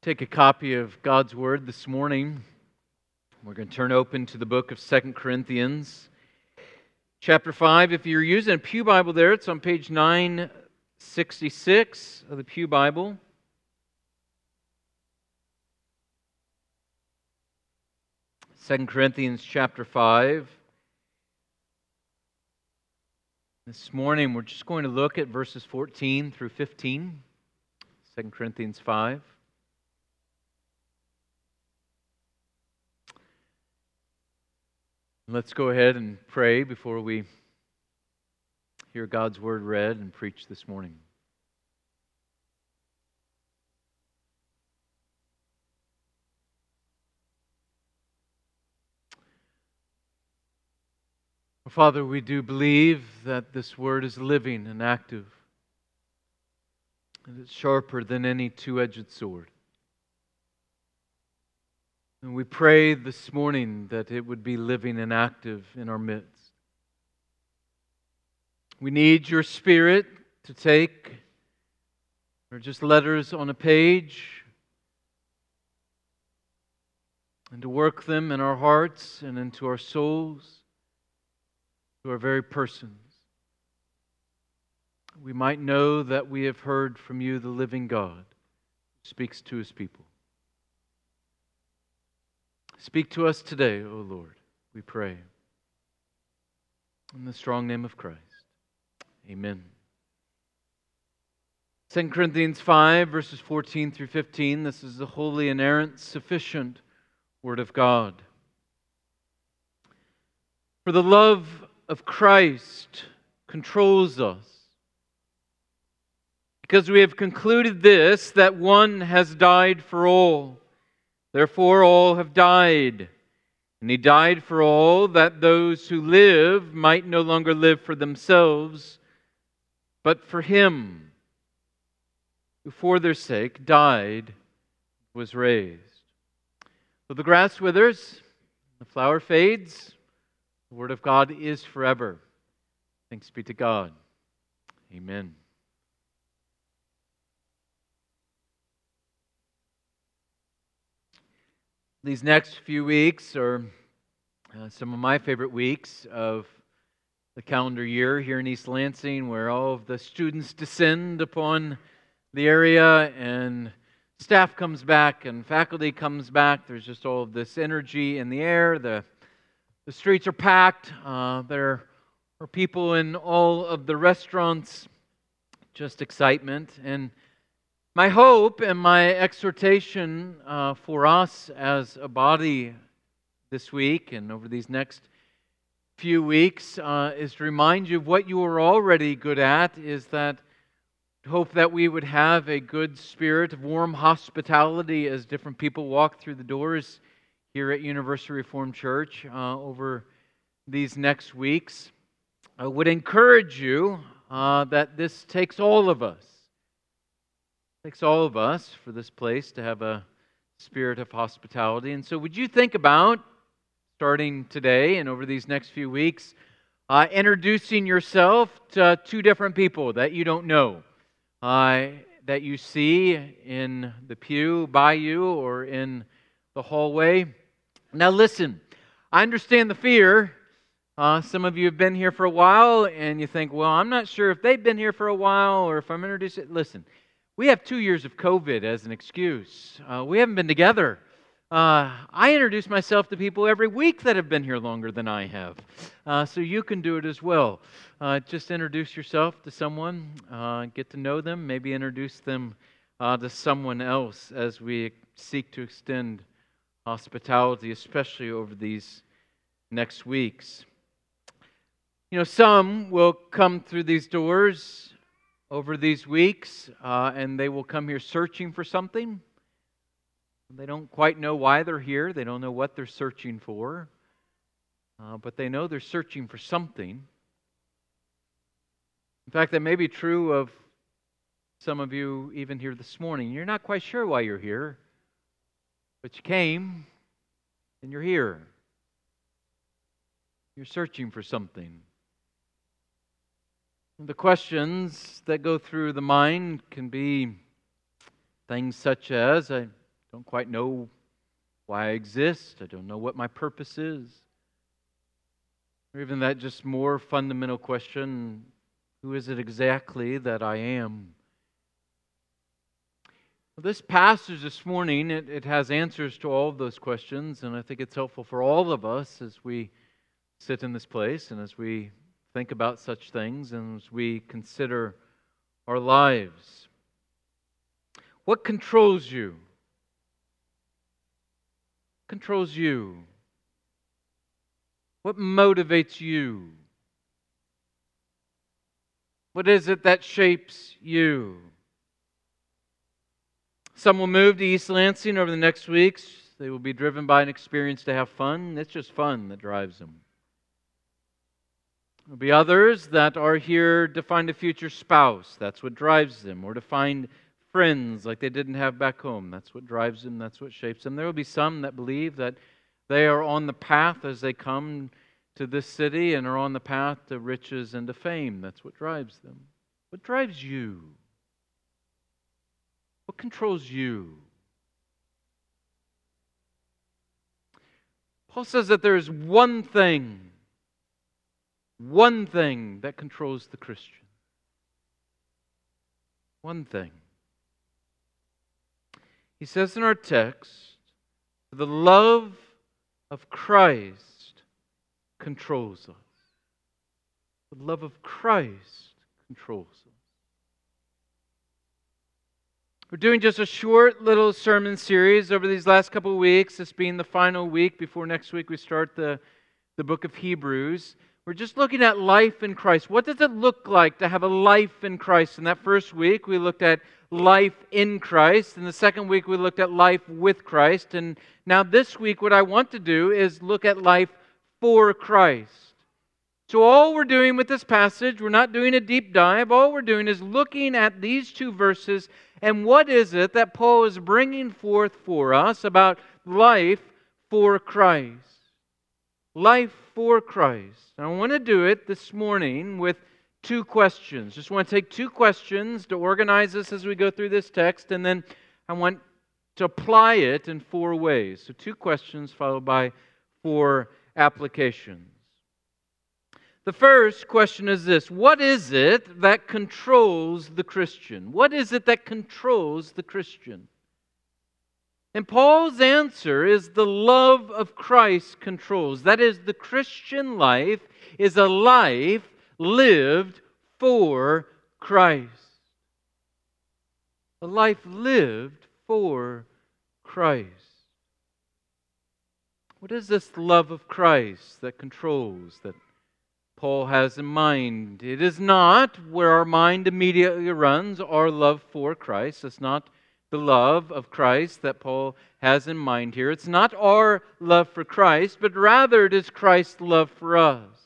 take a copy of God's Word this morning. We're going to turn open to the book of Second Corinthians, chapter 5. If you're using a Pew Bible there, it's on page 966 of the Pew Bible. Second Corinthians chapter 5. This morning, we're just going to look at verses 14 through 15, 2 Corinthians 5. Let's go ahead and pray before we hear God's word read and preached this morning. Father, we do believe that this word is living and active, and it's sharper than any two edged sword. And we pray this morning that it would be living and active in our midst. We need your spirit to take, or just letters on a page, and to work them in our hearts and into our souls to our very persons. We might know that we have heard from you, the living God, who speaks to his people. Speak to us today, O Lord, we pray. In the strong name of Christ. Amen. 2 Corinthians 5, verses 14 through 15. This is the holy, inerrant, sufficient Word of God. For the love of Christ controls us. Because we have concluded this that one has died for all, therefore all have died. And he died for all that those who live might no longer live for themselves, but for him who for their sake died, was raised. Though the grass withers, the flower fades, the Word of God is forever. Thanks be to God. Amen. These next few weeks are uh, some of my favorite weeks of the calendar year here in East Lansing, where all of the students descend upon the area and staff comes back and faculty comes back. There's just all of this energy in the air. The the streets are packed. Uh, there are people in all of the restaurants, just excitement. And my hope and my exhortation uh, for us as a body this week and over these next few weeks uh, is to remind you of what you are already good at, is that hope that we would have a good spirit of warm hospitality as different people walk through the doors here at University Reformed Church uh, over these next weeks. I would encourage you uh, that this takes all of us. Takes all of us for this place to have a spirit of hospitality. And so, would you think about starting today and over these next few weeks, uh, introducing yourself to two different people that you don't know, uh, that you see in the pew by you or in the hallway? Now, listen, I understand the fear. Uh, some of you have been here for a while and you think, well, I'm not sure if they've been here for a while or if I'm introduced. Listen, we have two years of COVID as an excuse. Uh, we haven't been together. Uh, I introduce myself to people every week that have been here longer than I have. Uh, so you can do it as well. Uh, just introduce yourself to someone, uh, get to know them, maybe introduce them to someone else as we seek to extend hospitality, especially over these next weeks. You know, some will come through these doors over these weeks uh, and they will come here searching for something. They don't quite know why they're here, they don't know what they're searching for, uh, but they know they're searching for something. In fact, that may be true of some of you even here this morning. You're not quite sure why you're here. But you came and you're here. You're searching for something. The questions that go through the mind can be things such as I don't quite know why I exist. I don't know what my purpose is. Or even that just more fundamental question who is it exactly that I am? This passage this morning, it, it has answers to all of those questions, and I think it's helpful for all of us as we sit in this place and as we think about such things and as we consider our lives. What controls you? Controls you? What motivates you? What is it that shapes you? Some will move to East Lansing over the next weeks. They will be driven by an experience to have fun. It's just fun that drives them. There'll be others that are here to find a future spouse. That's what drives them. Or to find friends like they didn't have back home. That's what drives them. That's what shapes them. There will be some that believe that they are on the path as they come to this city and are on the path to riches and to fame. That's what drives them. What drives you? What controls you? Paul says that there is one thing, one thing that controls the Christian. One thing. He says in our text, the love of Christ controls us. The love of Christ controls us. We're doing just a short little sermon series over these last couple of weeks, this being the final week before next week we start the, the book of Hebrews. We're just looking at life in Christ. What does it look like to have a life in Christ? In that first week, we looked at life in Christ. In the second week, we looked at life with Christ. And now, this week, what I want to do is look at life for Christ. So, all we're doing with this passage, we're not doing a deep dive. All we're doing is looking at these two verses and what is it that Paul is bringing forth for us about life for Christ. Life for Christ. And I want to do it this morning with two questions. Just want to take two questions to organize this as we go through this text, and then I want to apply it in four ways. So, two questions followed by four applications. The first question is this What is it that controls the Christian? What is it that controls the Christian? And Paul's answer is the love of Christ controls. That is, the Christian life is a life lived for Christ. A life lived for Christ. What is this love of Christ that controls, that Paul has in mind? It is not where our mind immediately runs, our love for Christ. It's not the love of Christ that Paul has in mind here. It's not our love for Christ, but rather it is Christ's love for us.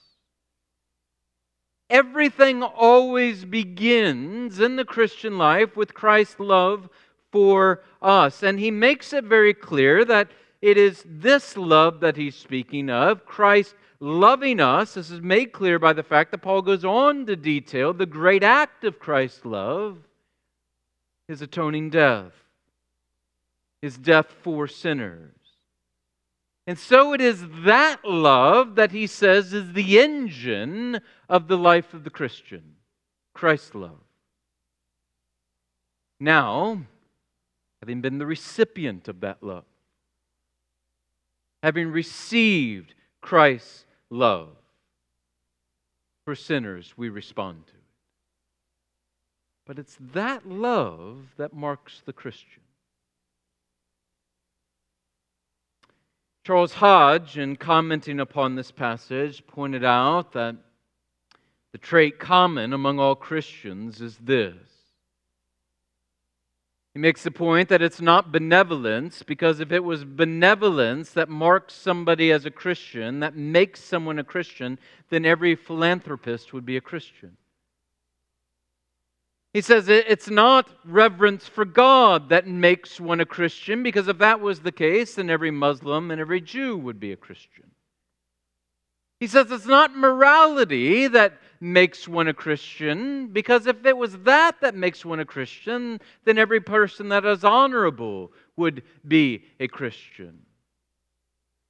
Everything always begins in the Christian life with Christ's love for us. And he makes it very clear that it is this love that he's speaking of, Christ loving us. This is made clear by the fact that Paul goes on to detail the great act of Christ's love, his atoning death, his death for sinners. And so it is that love that he says is the engine of the life of the Christian Christ's love. Now, having been the recipient of that love, having received Christ's love for sinners, we respond to it. But it's that love that marks the Christian. Charles Hodge, in commenting upon this passage, pointed out that the trait common among all Christians is this he makes the point that it's not benevolence, because if it was benevolence that marks somebody as a Christian, that makes someone a Christian, then every philanthropist would be a Christian. He says it's not reverence for God that makes one a Christian, because if that was the case, then every Muslim and every Jew would be a Christian. He says it's not morality that makes one a Christian, because if it was that that makes one a Christian, then every person that is honorable would be a Christian.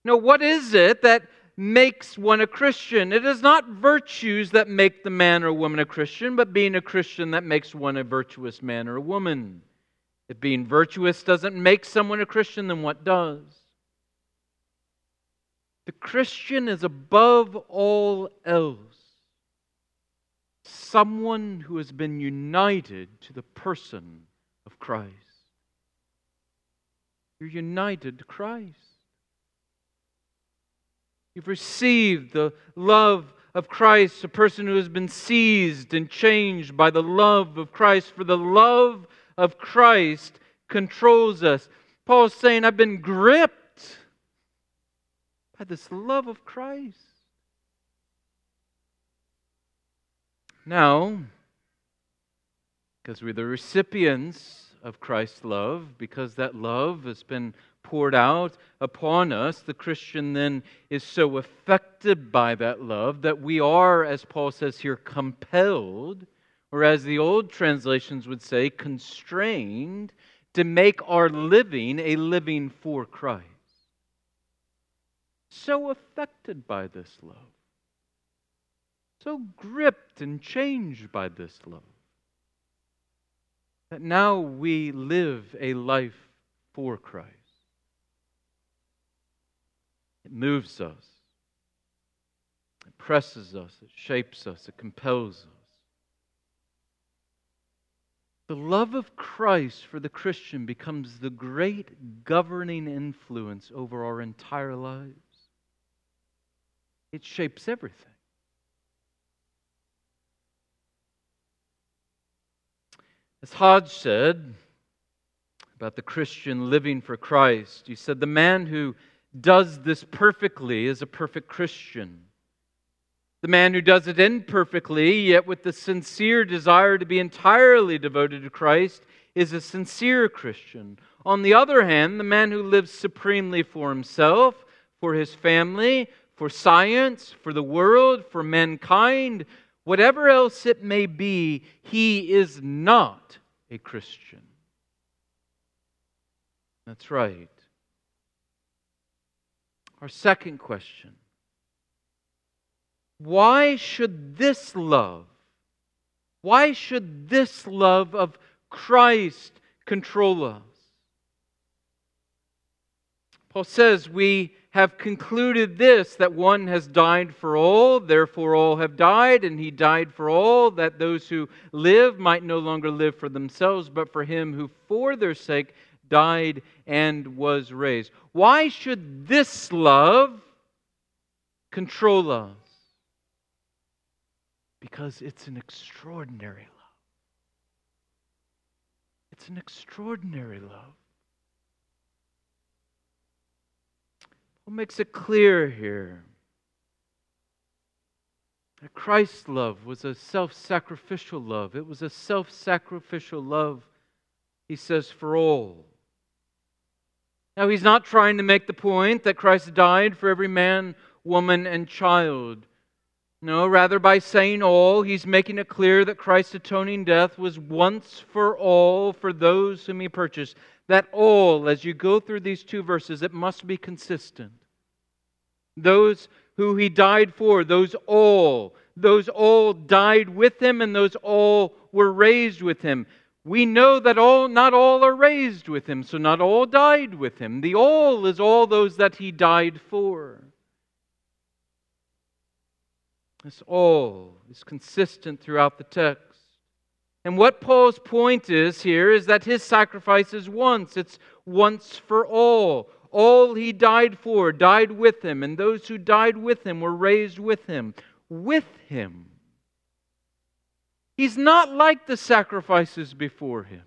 Now, what is it that makes one a Christian? It is not virtues that make the man or woman a Christian, but being a Christian that makes one a virtuous man or woman. If being virtuous doesn't make someone a Christian, then what does? The Christian is above all else someone who has been united to the person of Christ. You're united to Christ. You've received the love of Christ, a person who has been seized and changed by the love of Christ, for the love of Christ controls us. Paul's saying, I've been gripped by this love of Christ. Now, because we're the recipients of Christ's love, because that love has been poured out upon us, the Christian then is so affected by that love that we are, as Paul says here, compelled, or as the old translations would say, constrained to make our living a living for Christ. So affected by this love so gripped and changed by this love that now we live a life for Christ. It moves us, it presses us, it shapes us, it compels us. The love of Christ for the Christian becomes the great governing influence over our entire lives. It shapes everything. As Hodge said about the Christian living for Christ, he said, The man who does this perfectly is a perfect Christian. The man who does it imperfectly, yet with the sincere desire to be entirely devoted to Christ, is a sincere Christian. On the other hand, the man who lives supremely for himself, for his family, for science, for the world, for mankind, whatever else it may be, he is not a Christian. That's right. Our second question Why should this love, why should this love of Christ control us? Paul says we have concluded this that one has died for all, therefore all have died, and he died for all, that those who live might no longer live for themselves, but for him who for their sake died and was raised. Why should this love control us? Because it's an extraordinary love. It's an extraordinary love. What makes it clear here? That Christ's love was a self sacrificial love. It was a self sacrificial love, he says, for all. Now, he's not trying to make the point that Christ died for every man, woman, and child. No, rather, by saying all, he's making it clear that Christ's atoning death was once for all for those whom he purchased. That all, as you go through these two verses, it must be consistent. Those who he died for, those all, those all died with him, and those all were raised with him. We know that all, not all are raised with him, so not all died with him. The all is all those that he died for. This all is consistent throughout the text. And what Paul's point is here is that his sacrifice is once, it's once for all. All he died for died with him, and those who died with him were raised with him. With him. He's not like the sacrifices before him.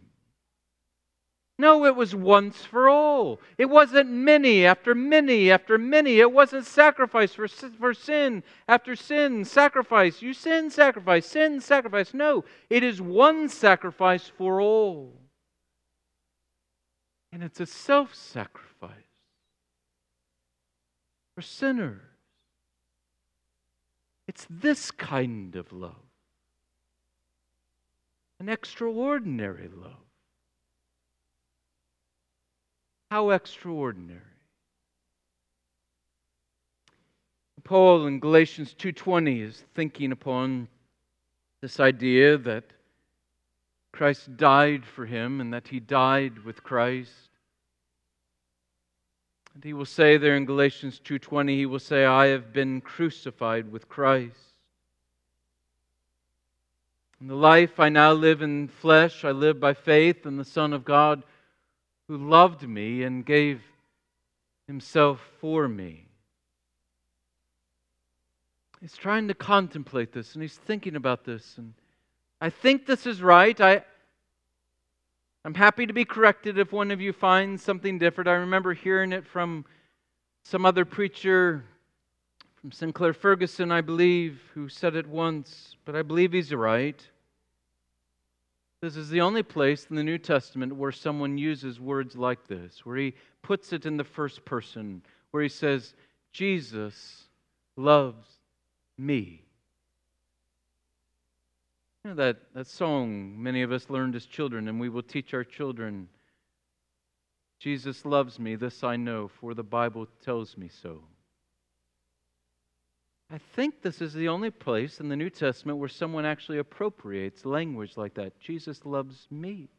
No, it was once for all. It wasn't many after many after many. It wasn't sacrifice for, for sin after sin, sacrifice. You sin, sacrifice, sin, sacrifice. No, it is one sacrifice for all. And it's a self sacrifice for sinners. It's this kind of love an extraordinary love. How extraordinary. Paul in Galatians 2:20 is thinking upon this idea that Christ died for him and that he died with Christ. And he will say there in Galatians 2:20 he will say I have been crucified with Christ. In the life I now live in flesh, I live by faith in the Son of God who loved me and gave himself for me. He's trying to contemplate this and he's thinking about this. And I think this is right. I, I'm happy to be corrected if one of you finds something different. I remember hearing it from some other preacher from Sinclair Ferguson, I believe, who said it once, but I believe he's right. This is the only place in the New Testament where someone uses words like this, where he puts it in the first person, where he says, Jesus loves me. You know that, that song many of us learned as children, and we will teach our children Jesus loves me, this I know, for the Bible tells me so. I think this is the only place in the New Testament where someone actually appropriates language like that. Jesus loves me.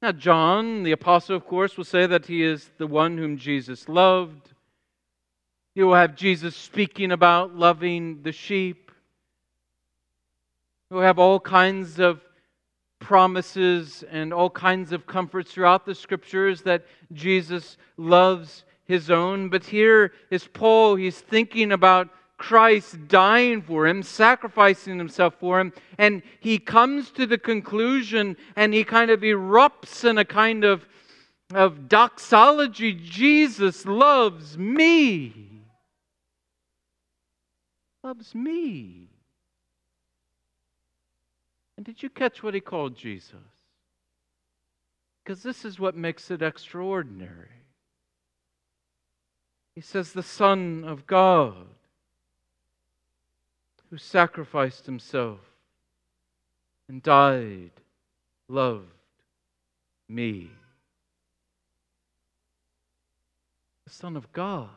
Now, John, the apostle, of course, will say that he is the one whom Jesus loved. You will have Jesus speaking about loving the sheep. You will have all kinds of promises and all kinds of comforts throughout the scriptures that Jesus loves his own. But here is Paul, he's thinking about Christ dying for him, sacrificing himself for him, and he comes to the conclusion and he kind of erupts in a kind of, of doxology Jesus loves me. Loves me. And did you catch what he called Jesus? Because this is what makes it extraordinary. He says, the Son of God who sacrificed himself and died, loved me. The Son of God,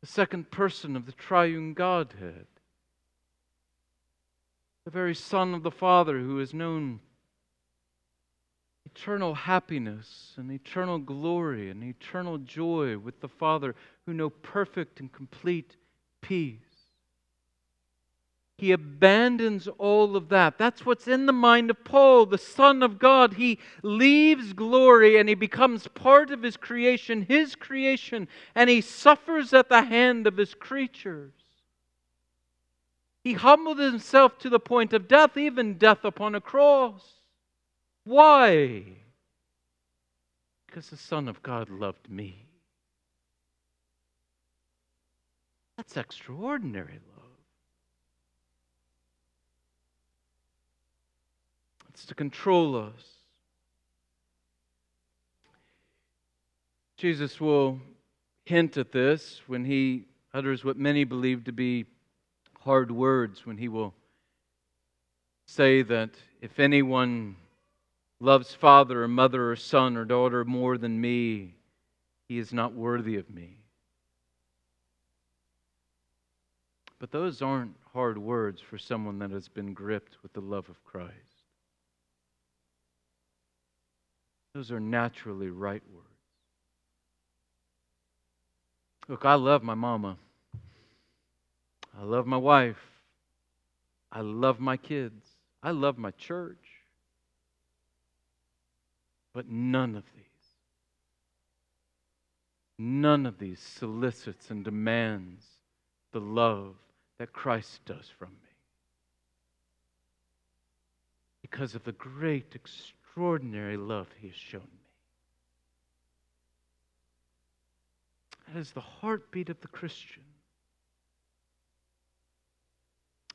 the second person of the triune Godhead, the very Son of the Father who is known eternal happiness and eternal glory and eternal joy with the Father who know perfect and complete peace. He abandons all of that. That's what's in the mind of Paul, the Son of God. He leaves glory and he becomes part of his creation, his creation, and he suffers at the hand of his creatures. He humbled himself to the point of death, even death upon a cross. Why? Because the Son of God loved me. That's extraordinary love. It's to control us. Jesus will hint at this when he utters what many believe to be hard words, when he will say that if anyone loves father or mother or son or daughter more than me, he is not worthy of me. But those aren't hard words for someone that has been gripped with the love of Christ. Those are naturally right words. Look, I love my mama. I love my wife. I love my kids. I love my church. But none of these, none of these solicits and demands the love that Christ does from me. Because of the great, extraordinary love he has shown me. That is the heartbeat of the Christian.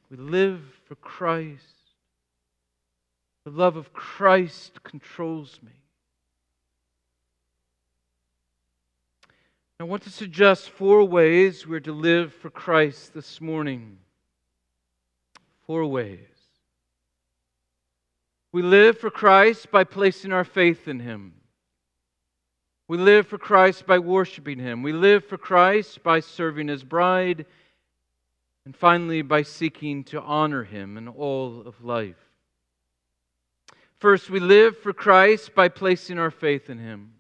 We live for Christ. The love of Christ controls me. I want to suggest four ways we're to live for Christ this morning. Four ways. We live for Christ by placing our faith in Him. We live for Christ by worshiping Him. We live for Christ by serving His bride. And finally, by seeking to honor Him in all of life. First, we live for Christ by placing our faith in Him.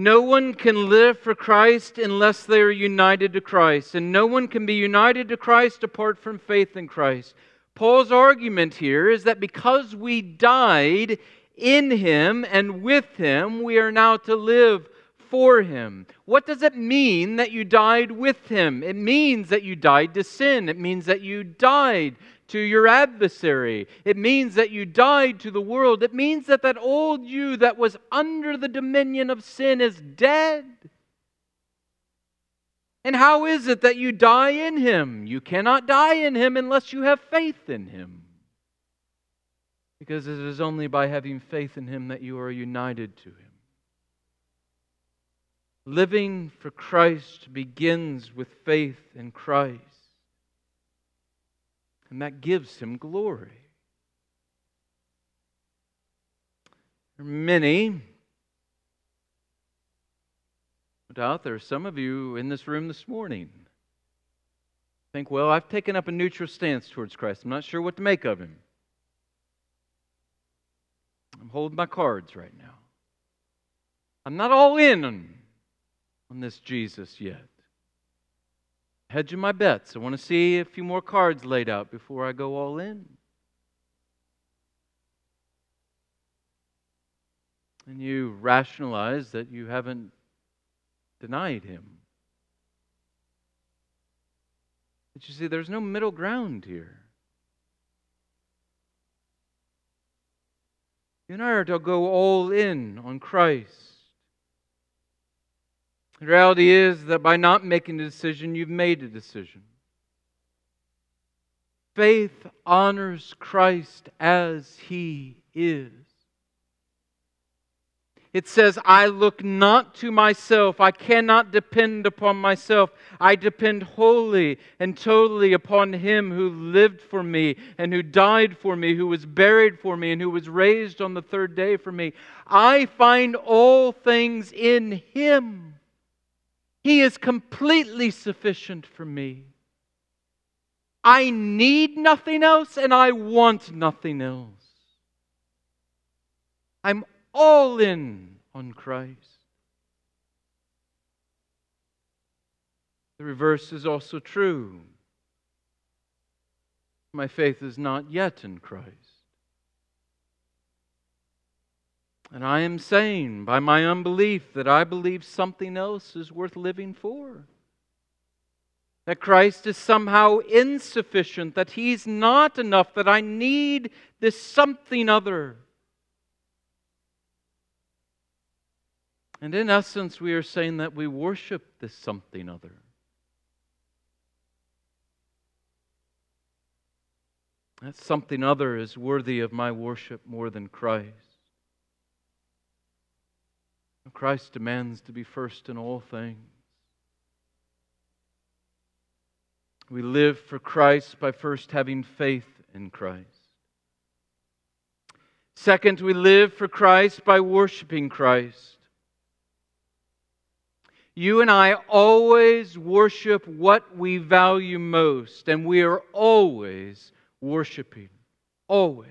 No one can live for Christ unless they are united to Christ, and no one can be united to Christ apart from faith in Christ. Paul's argument here is that because we died in him and with him, we are now to live for him. What does it mean that you died with him? It means that you died to sin. It means that you died to your adversary. It means that you died to the world. It means that that old you that was under the dominion of sin is dead. And how is it that you die in him? You cannot die in him unless you have faith in him. Because it is only by having faith in him that you are united to him. Living for Christ begins with faith in Christ, and that gives him glory. There are many doubt there are some of you in this room this morning think, well, I've taken up a neutral stance towards Christ. I'm not sure what to make of him. I'm holding my cards right now. I'm not all in on, on this Jesus yet. Hedging my bets. I want to see a few more cards laid out before I go all in. And you rationalize that you haven't denied him. But you see, there's no middle ground here. You and I are to go all in on Christ. The reality is that by not making a decision, you've made a decision. Faith honors Christ as he is. It says, I look not to myself. I cannot depend upon myself. I depend wholly and totally upon Him who lived for me and who died for me, who was buried for me, and who was raised on the third day for me. I find all things in Him. He is completely sufficient for me. I need nothing else and I want nothing else. I'm all in on Christ. The reverse is also true. My faith is not yet in Christ. And I am saying by my unbelief that I believe something else is worth living for. That Christ is somehow insufficient, that He's not enough, that I need this something other. And in essence, we are saying that we worship this something other. That something other is worthy of my worship more than Christ. Christ demands to be first in all things. We live for Christ by first having faith in Christ. Second, we live for Christ by worshiping Christ. You and I always worship what we value most, and we are always worshiping. Always.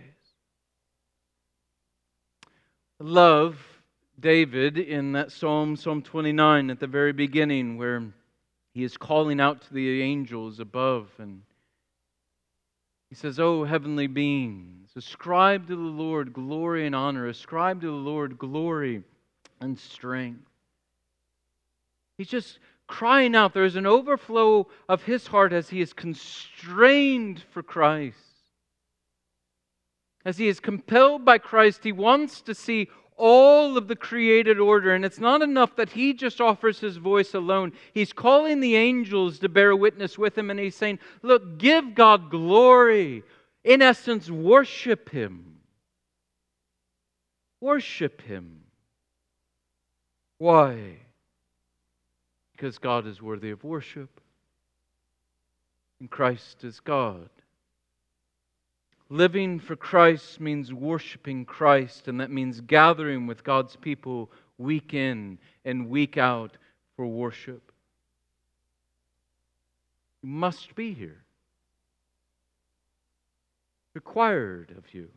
Love David in that Psalm, Psalm 29, at the very beginning, where he is calling out to the angels above and he says, Oh, heavenly beings, ascribe to the Lord glory and honor, ascribe to the Lord glory and strength. He's just crying out. There's an overflow of his heart as he is constrained for Christ. As he is compelled by Christ, he wants to see all of the created order. And it's not enough that he just offers his voice alone. He's calling the angels to bear witness with him, and he's saying, Look, give God glory. In essence, worship him. Worship him. Why? because God is worthy of worship and Christ is God. Living for Christ means worshiping Christ, and that means gathering with God's people week in and week out for worship. You must be here. Required of you.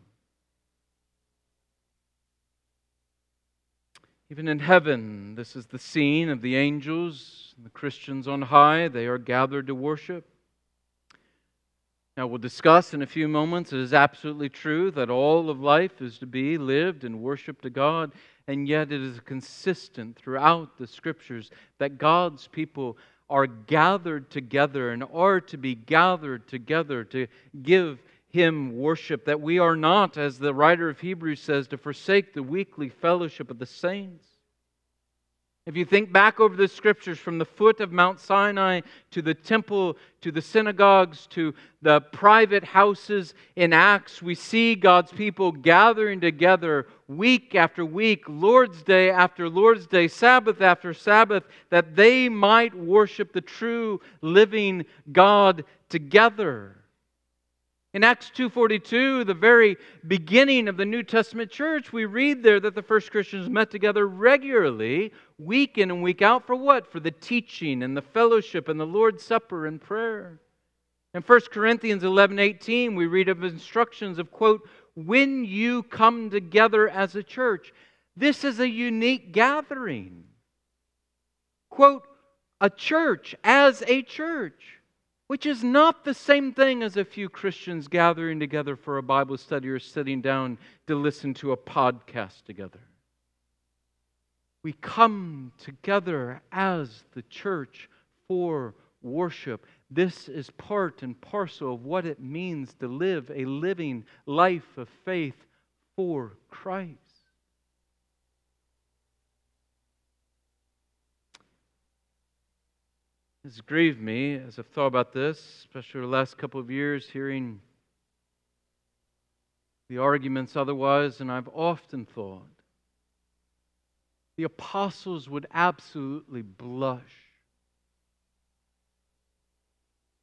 Even in heaven, this is the scene of the angels, and the Christians on high. They are gathered to worship. Now, we'll discuss in a few moments, it is absolutely true that all of life is to be lived and worship to God, and yet it is consistent throughout the scriptures that God's people are gathered together and are to be gathered together to give Him worship, that we are not, as the writer of Hebrews says, to forsake the weekly fellowship of the saints if you think back over the scriptures from the foot of Mount Sinai to the temple, to the synagogues, to the private houses in Acts, we see God's people gathering together week after week, Lord's Day after Lord's Day, Sabbath after Sabbath, that they might worship the true living God together. In Acts 2:42, the very beginning of the New Testament church, we read there that the first Christians met together regularly, week in and week out for what? For the teaching and the fellowship and the Lord's Supper and prayer. In 1 Corinthians 11:18, we read of instructions of quote, when you come together as a church. This is a unique gathering. Quote, a church as a church which is not the same thing as a few Christians gathering together for a Bible study or sitting down to listen to a podcast together. We come together as the church for worship. This is part and parcel of what it means to live a living life of faith for Christ. It's grieved me as I've thought about this, especially the last couple of years, hearing the arguments otherwise, and I've often thought the apostles would absolutely blush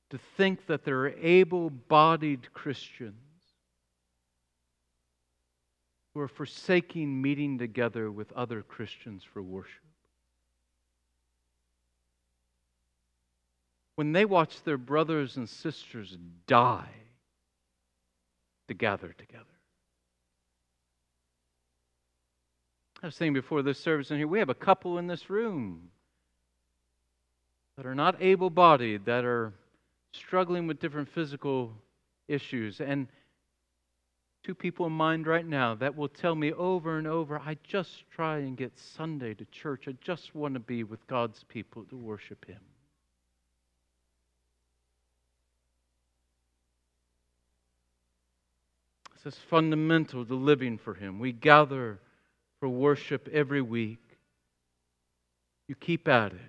to think that there are able bodied Christians who are forsaking meeting together with other Christians for worship. When they watch their brothers and sisters die to gather together. I was saying before this service in here, we have a couple in this room that are not able bodied, that are struggling with different physical issues. And two people in mind right now that will tell me over and over, I just try and get Sunday to church. I just want to be with God's people to worship Him. This is fundamental to living for Him. We gather for worship every week. You keep at it.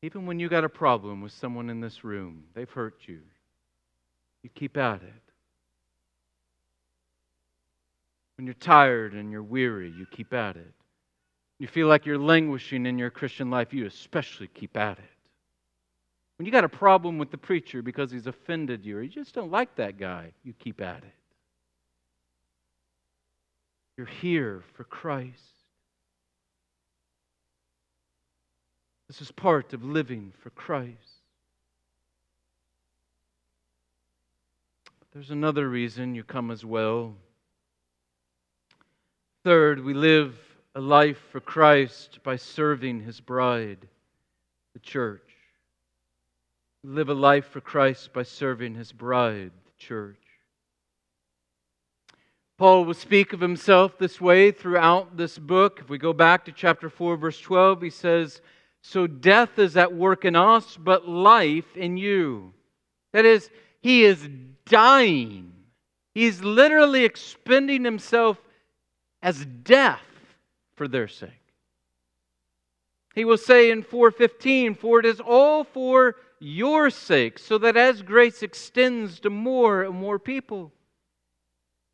Even when you got a problem with someone in this room, they've hurt you. You keep at it. When you're tired and you're weary, you keep at it. You feel like you're languishing in your Christian life, you especially keep at it. When you got a problem with the preacher because he's offended you or you just don't like that guy, you keep at it. You're here for Christ. This is part of living for Christ. There's another reason you come as well. Third, we live a life for Christ by serving his bride, the church live a life for Christ by serving his bride, the church. Paul will speak of himself this way throughout this book. If we go back to chapter 4, verse 12, he says, So death is at work in us, but life in you. That is, he is dying. He's literally expending himself as death for their sake. He will say in 4:15, "For it is all for your sake, so that as grace extends to more and more people.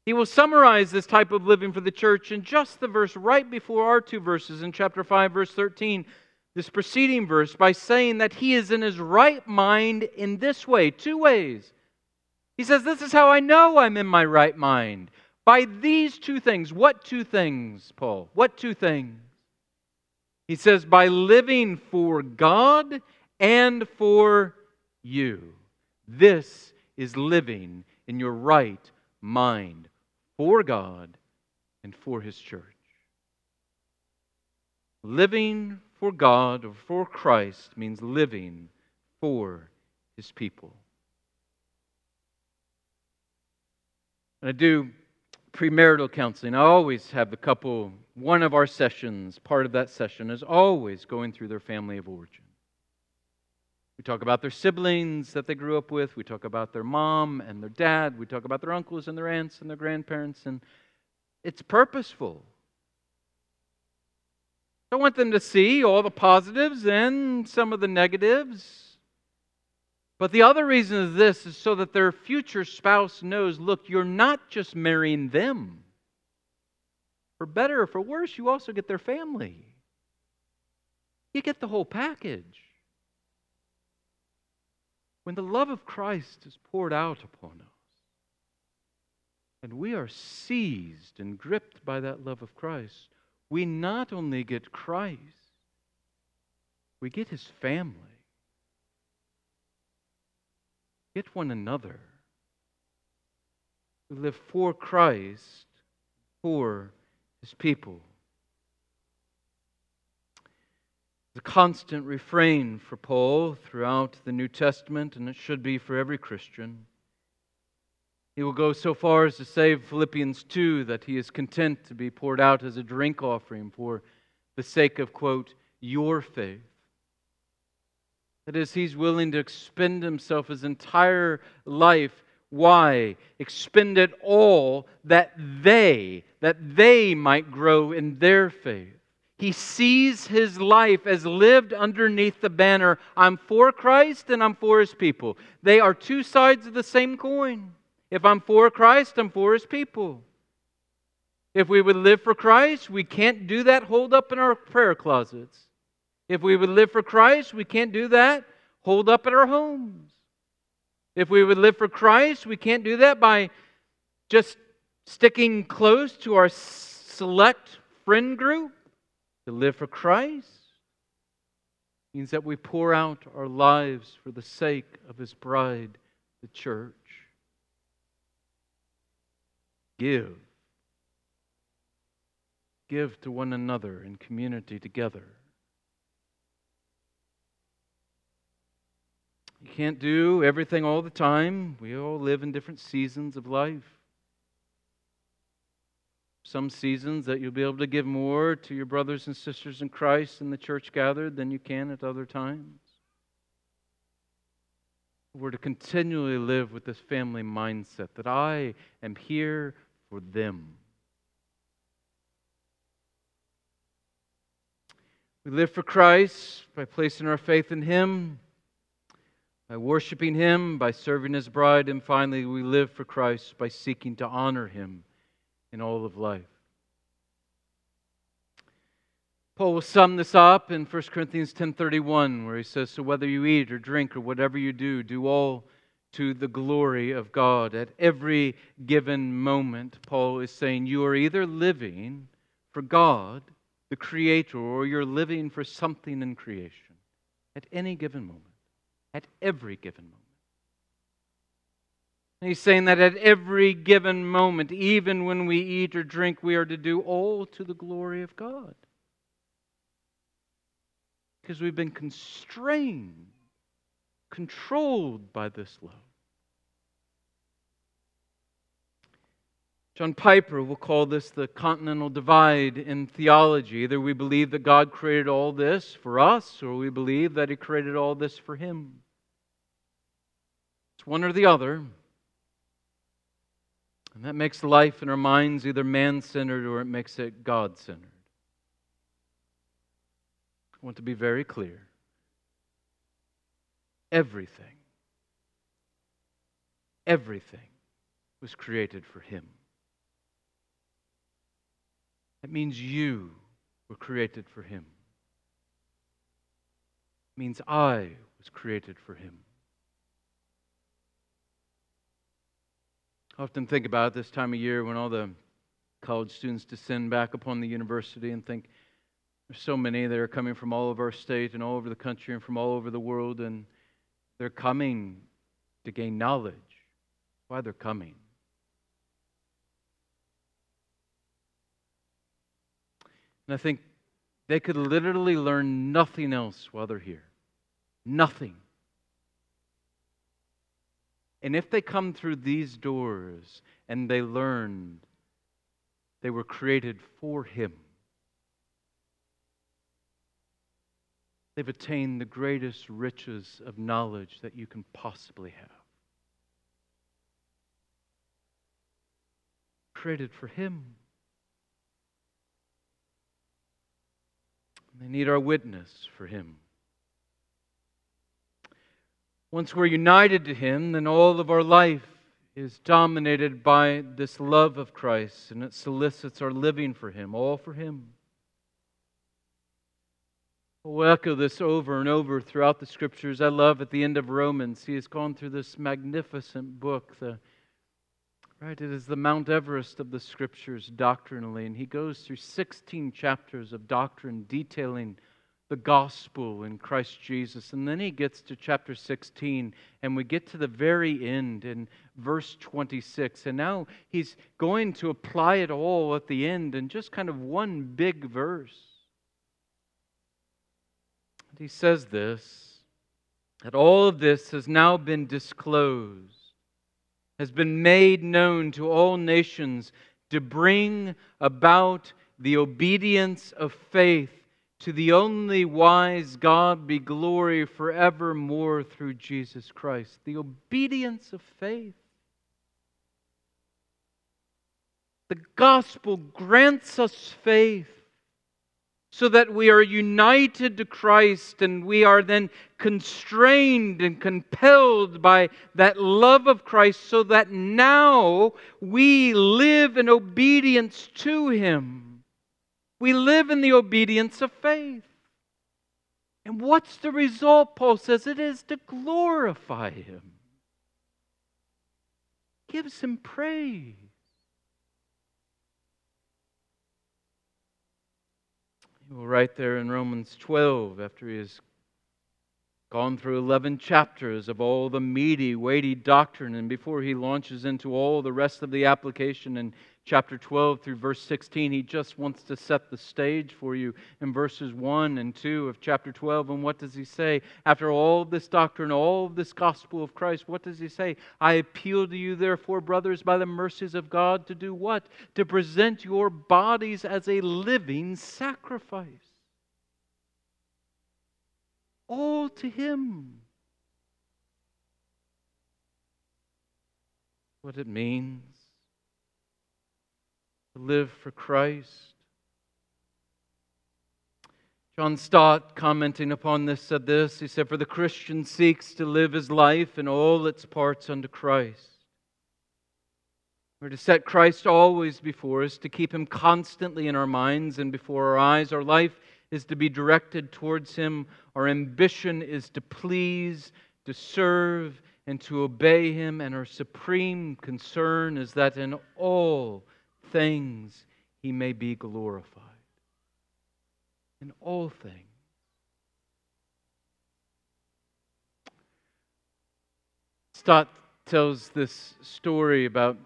He will summarize this type of living for the church in just the verse right before our two verses in chapter 5, verse 13, this preceding verse, by saying that he is in his right mind in this way two ways. He says, This is how I know I'm in my right mind. By these two things. What two things, Paul? What two things? He says, By living for God and for you. This is living in your right mind for God and for His church. Living for God or for Christ means living for His people. And I do premarital counseling. I always have the couple, one of our sessions, part of that session is always going through their family of origin. We talk about their siblings that they grew up with. We talk about their mom and their dad. We talk about their uncles and their aunts and their grandparents. And it's purposeful. I want them to see all the positives and some of the negatives. But the other reason is this is so that their future spouse knows look, you're not just marrying them. For better or for worse, you also get their family. You get the whole package. When the love of Christ is poured out upon us, and we are seized and gripped by that love of Christ, we not only get Christ, we get his family, get one another. We live for Christ, for his people. The constant refrain for Paul throughout the New Testament, and it should be for every Christian. He will go so far as to say Philippians 2 that he is content to be poured out as a drink offering for the sake of, quote, your faith. That is, he's willing to expend himself his entire life. Why? Expend it all that they, that they might grow in their faith. He sees his life as lived underneath the banner I'm for Christ and I'm for his people. They are two sides of the same coin. If I'm for Christ, I'm for his people. If we would live for Christ, we can't do that holed up in our prayer closets. If we would live for Christ, we can't do that holed up at our homes. If we would live for Christ, we can't do that by just sticking close to our select friend group. To live for Christ means that we pour out our lives for the sake of His bride, the church. Give. Give to one another in community together. You can't do everything all the time. We all live in different seasons of life some seasons that you'll be able to give more to your brothers and sisters in Christ in the church gathered than you can at other times. We're to continually live with this family mindset that I am here for them. We live for Christ by placing our faith in Him, by worshiping Him, by serving His bride, and finally, we live for Christ by seeking to honor Him in all of life. Paul will sum this up in 1 Corinthians 10:31 where he says so whether you eat or drink or whatever you do do all to the glory of God. At every given moment Paul is saying you are either living for God the creator or you're living for something in creation. At any given moment. At every given moment he's saying that at every given moment, even when we eat or drink, we are to do all to the glory of God. Because we've been constrained, controlled by this love. John Piper will call this the continental divide in theology. Either we believe that God created all this for us, or we believe that He created all this for Him. It's one or the other. And that makes life in our minds either man centered or it makes it God centered. I want to be very clear. Everything, everything was created for Him. That means you were created for Him. It means I was created for Him. I often think about this time of year when all the college students descend back upon the university and think there's so many that are coming from all over our state and all over the country and from all over the world, and they're coming to gain knowledge. Why they're coming. And I think they could literally learn nothing else while they're here. Nothing. And if they come through these doors and they learn they were created for Him, they've attained the greatest riches of knowledge that you can possibly have. Created for Him. They need our witness for Him. Once we're united to Him, then all of our life is dominated by this love of Christ, and it solicits our living for Him, all for Him. Oh, we'll echo this over and over throughout the Scriptures. I love at the end of Romans, he has gone through this magnificent book, the Right? It is the Mount Everest of the scriptures doctrinally. And he goes through 16 chapters of doctrine detailing the gospel in Christ Jesus. And then he gets to chapter 16, and we get to the very end in verse 26. And now he's going to apply it all at the end in just kind of one big verse. And he says this that all of this has now been disclosed has been made known to all nations to bring about the obedience of faith to the only wise God be glory forevermore through Jesus Christ. The obedience of faith. The gospel grants us faith so that we are united to Christ and we are then constrained and compelled by that love of Christ so that now we live in obedience to Him. We live in the obedience of faith. And what's the result? Paul says it is to glorify Him, gives Him praise. Well, right there in Romans 12, after he has gone through 11 chapters of all the meaty, weighty doctrine, and before he launches into all the rest of the application in chapter 12 through verse 16, he just wants to set the stage for you in verses 1 and 2 of chapter 12. And what does he say? After all this doctrine, all this gospel of Christ, what does he say? I appeal to you, therefore, brothers, by the mercies of God, to do what? To present your bodies as a living sacrifice. All to him. What it means to live for Christ. John Stott, commenting upon this, said this He said, For the Christian seeks to live his life in all its parts unto Christ. We're to set Christ always before us, to keep him constantly in our minds and before our eyes. Our life is to be directed towards him. Our ambition is to please, to serve, and to obey him. And our supreme concern is that in all things he may be glorified. In all things. Stott tells this story about,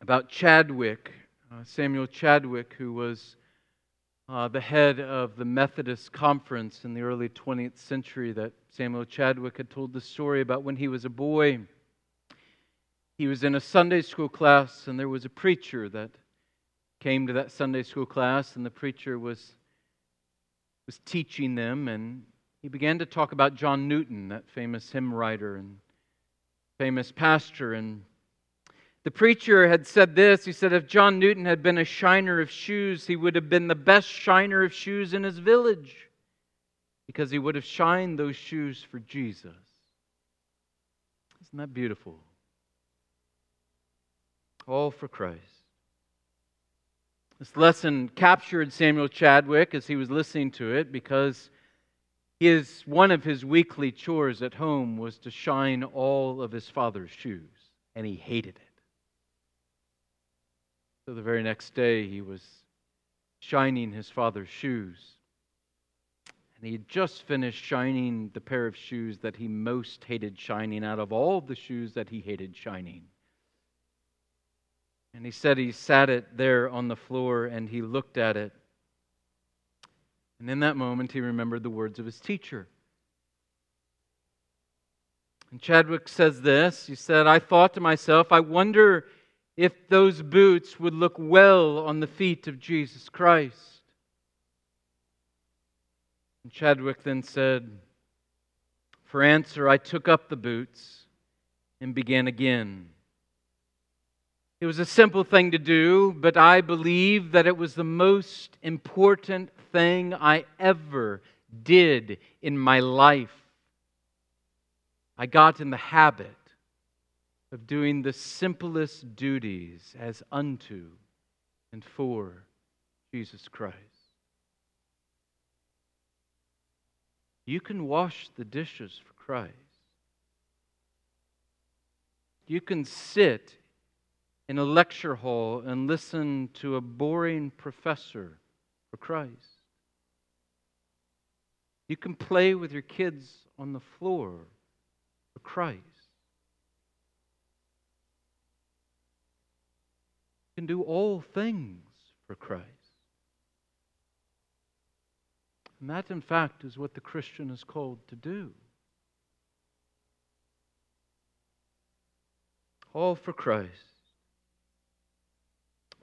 about Chadwick, uh, Samuel Chadwick, who was uh, the head of the Methodist Conference in the early 20th century. That Samuel Chadwick had told the story about when he was a boy he was in a Sunday school class, and there was a preacher that came to that Sunday school class, and the preacher was, was teaching them, and he began to talk about John Newton, that famous hymn writer and famous pastor. And the preacher had said this He said, If John Newton had been a shiner of shoes, he would have been the best shiner of shoes in his village because he would have shined those shoes for Jesus. Isn't that beautiful? All for Christ. This lesson captured Samuel Chadwick as he was listening to it because his, one of his weekly chores at home was to shine all of his father's shoes, and he hated it. So the very next day, he was shining his father's shoes. And he had just finished shining the pair of shoes that he most hated shining out of all the shoes that he hated shining. And he said he sat it there on the floor and he looked at it. And in that moment, he remembered the words of his teacher. And Chadwick says this He said, I thought to myself, I wonder if those boots would look well on the feet of Jesus Christ. And Chadwick then said, For answer, I took up the boots and began again. It was a simple thing to do, but I believe that it was the most important thing I ever did in my life. I got in the habit of doing the simplest duties as unto and for Jesus Christ. You can wash the dishes for Christ. You can sit in a lecture hall and listen to a boring professor for Christ. You can play with your kids on the floor for Christ. You can do all things for Christ. And that, in fact, is what the Christian is called to do. All for Christ.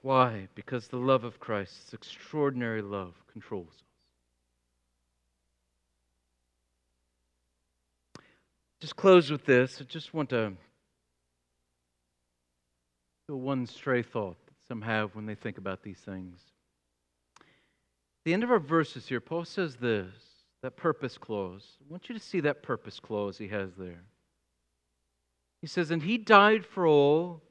Why? Because the love of Christ, extraordinary love, controls us. Just close with this. I just want to do one stray thought that some have when they think about these things. At the end of our verses here, Paul says this that purpose clause. I want you to see that purpose clause he has there. He says, And he died for all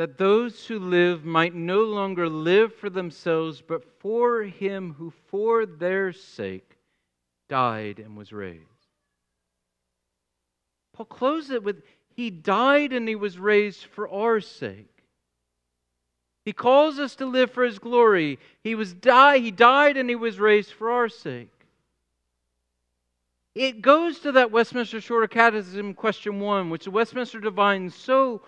that those who live might no longer live for themselves, but for him who for their sake died and was raised. Paul closes it with He died and He was raised for our sake. He calls us to live for His glory. He was die, He died and He was raised for our sake. It goes to that Westminster Shorter Catechism question one, which the Westminster Divines so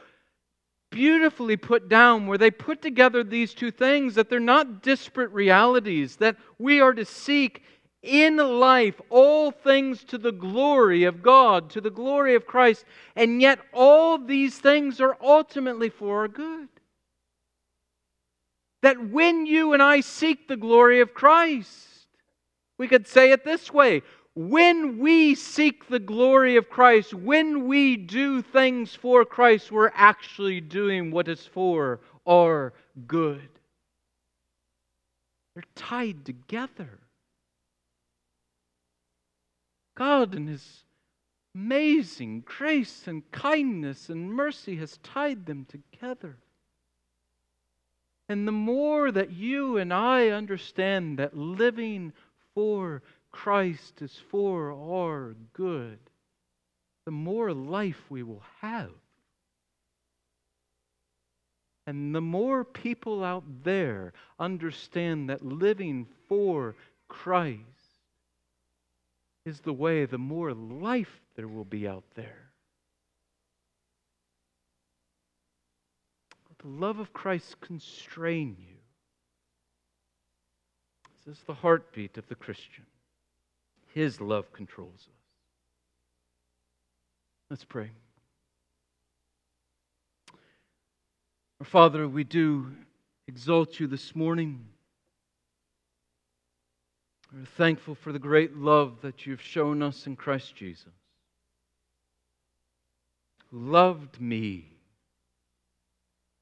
beautifully put down, where they put together these two things that they're not disparate realities, that we are to seek in life all things to the glory of God, to the glory of Christ, and yet all these things are ultimately for our good. That when you and I seek the glory of Christ, we could say it this way when we seek the glory of Christ, when we do things for Christ, we're actually doing what is for our good. They're tied together. God, in His amazing grace and kindness and mercy, has tied them together. And the more that you and I understand that living for Christ is for our good, the more life we will have. And the more people out there understand that living for Christ is the way, the more life there will be out there. Let the love of Christ constrain you. This is the heartbeat of the Christian. His love controls us. Let's pray. Our Father, we do exalt you this morning. We're thankful for the great love that you've shown us in Christ Jesus, who loved me.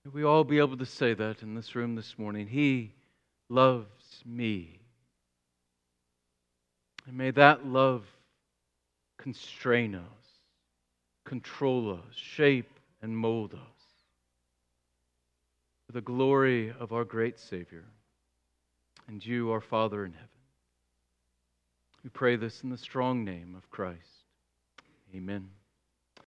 May we all be able to say that in this room this morning. He loves me. And may that love constrain us, control us, shape and mold us. for the glory of our great Savior and you, our Father in heaven. We pray this in the strong name of Christ. Amen.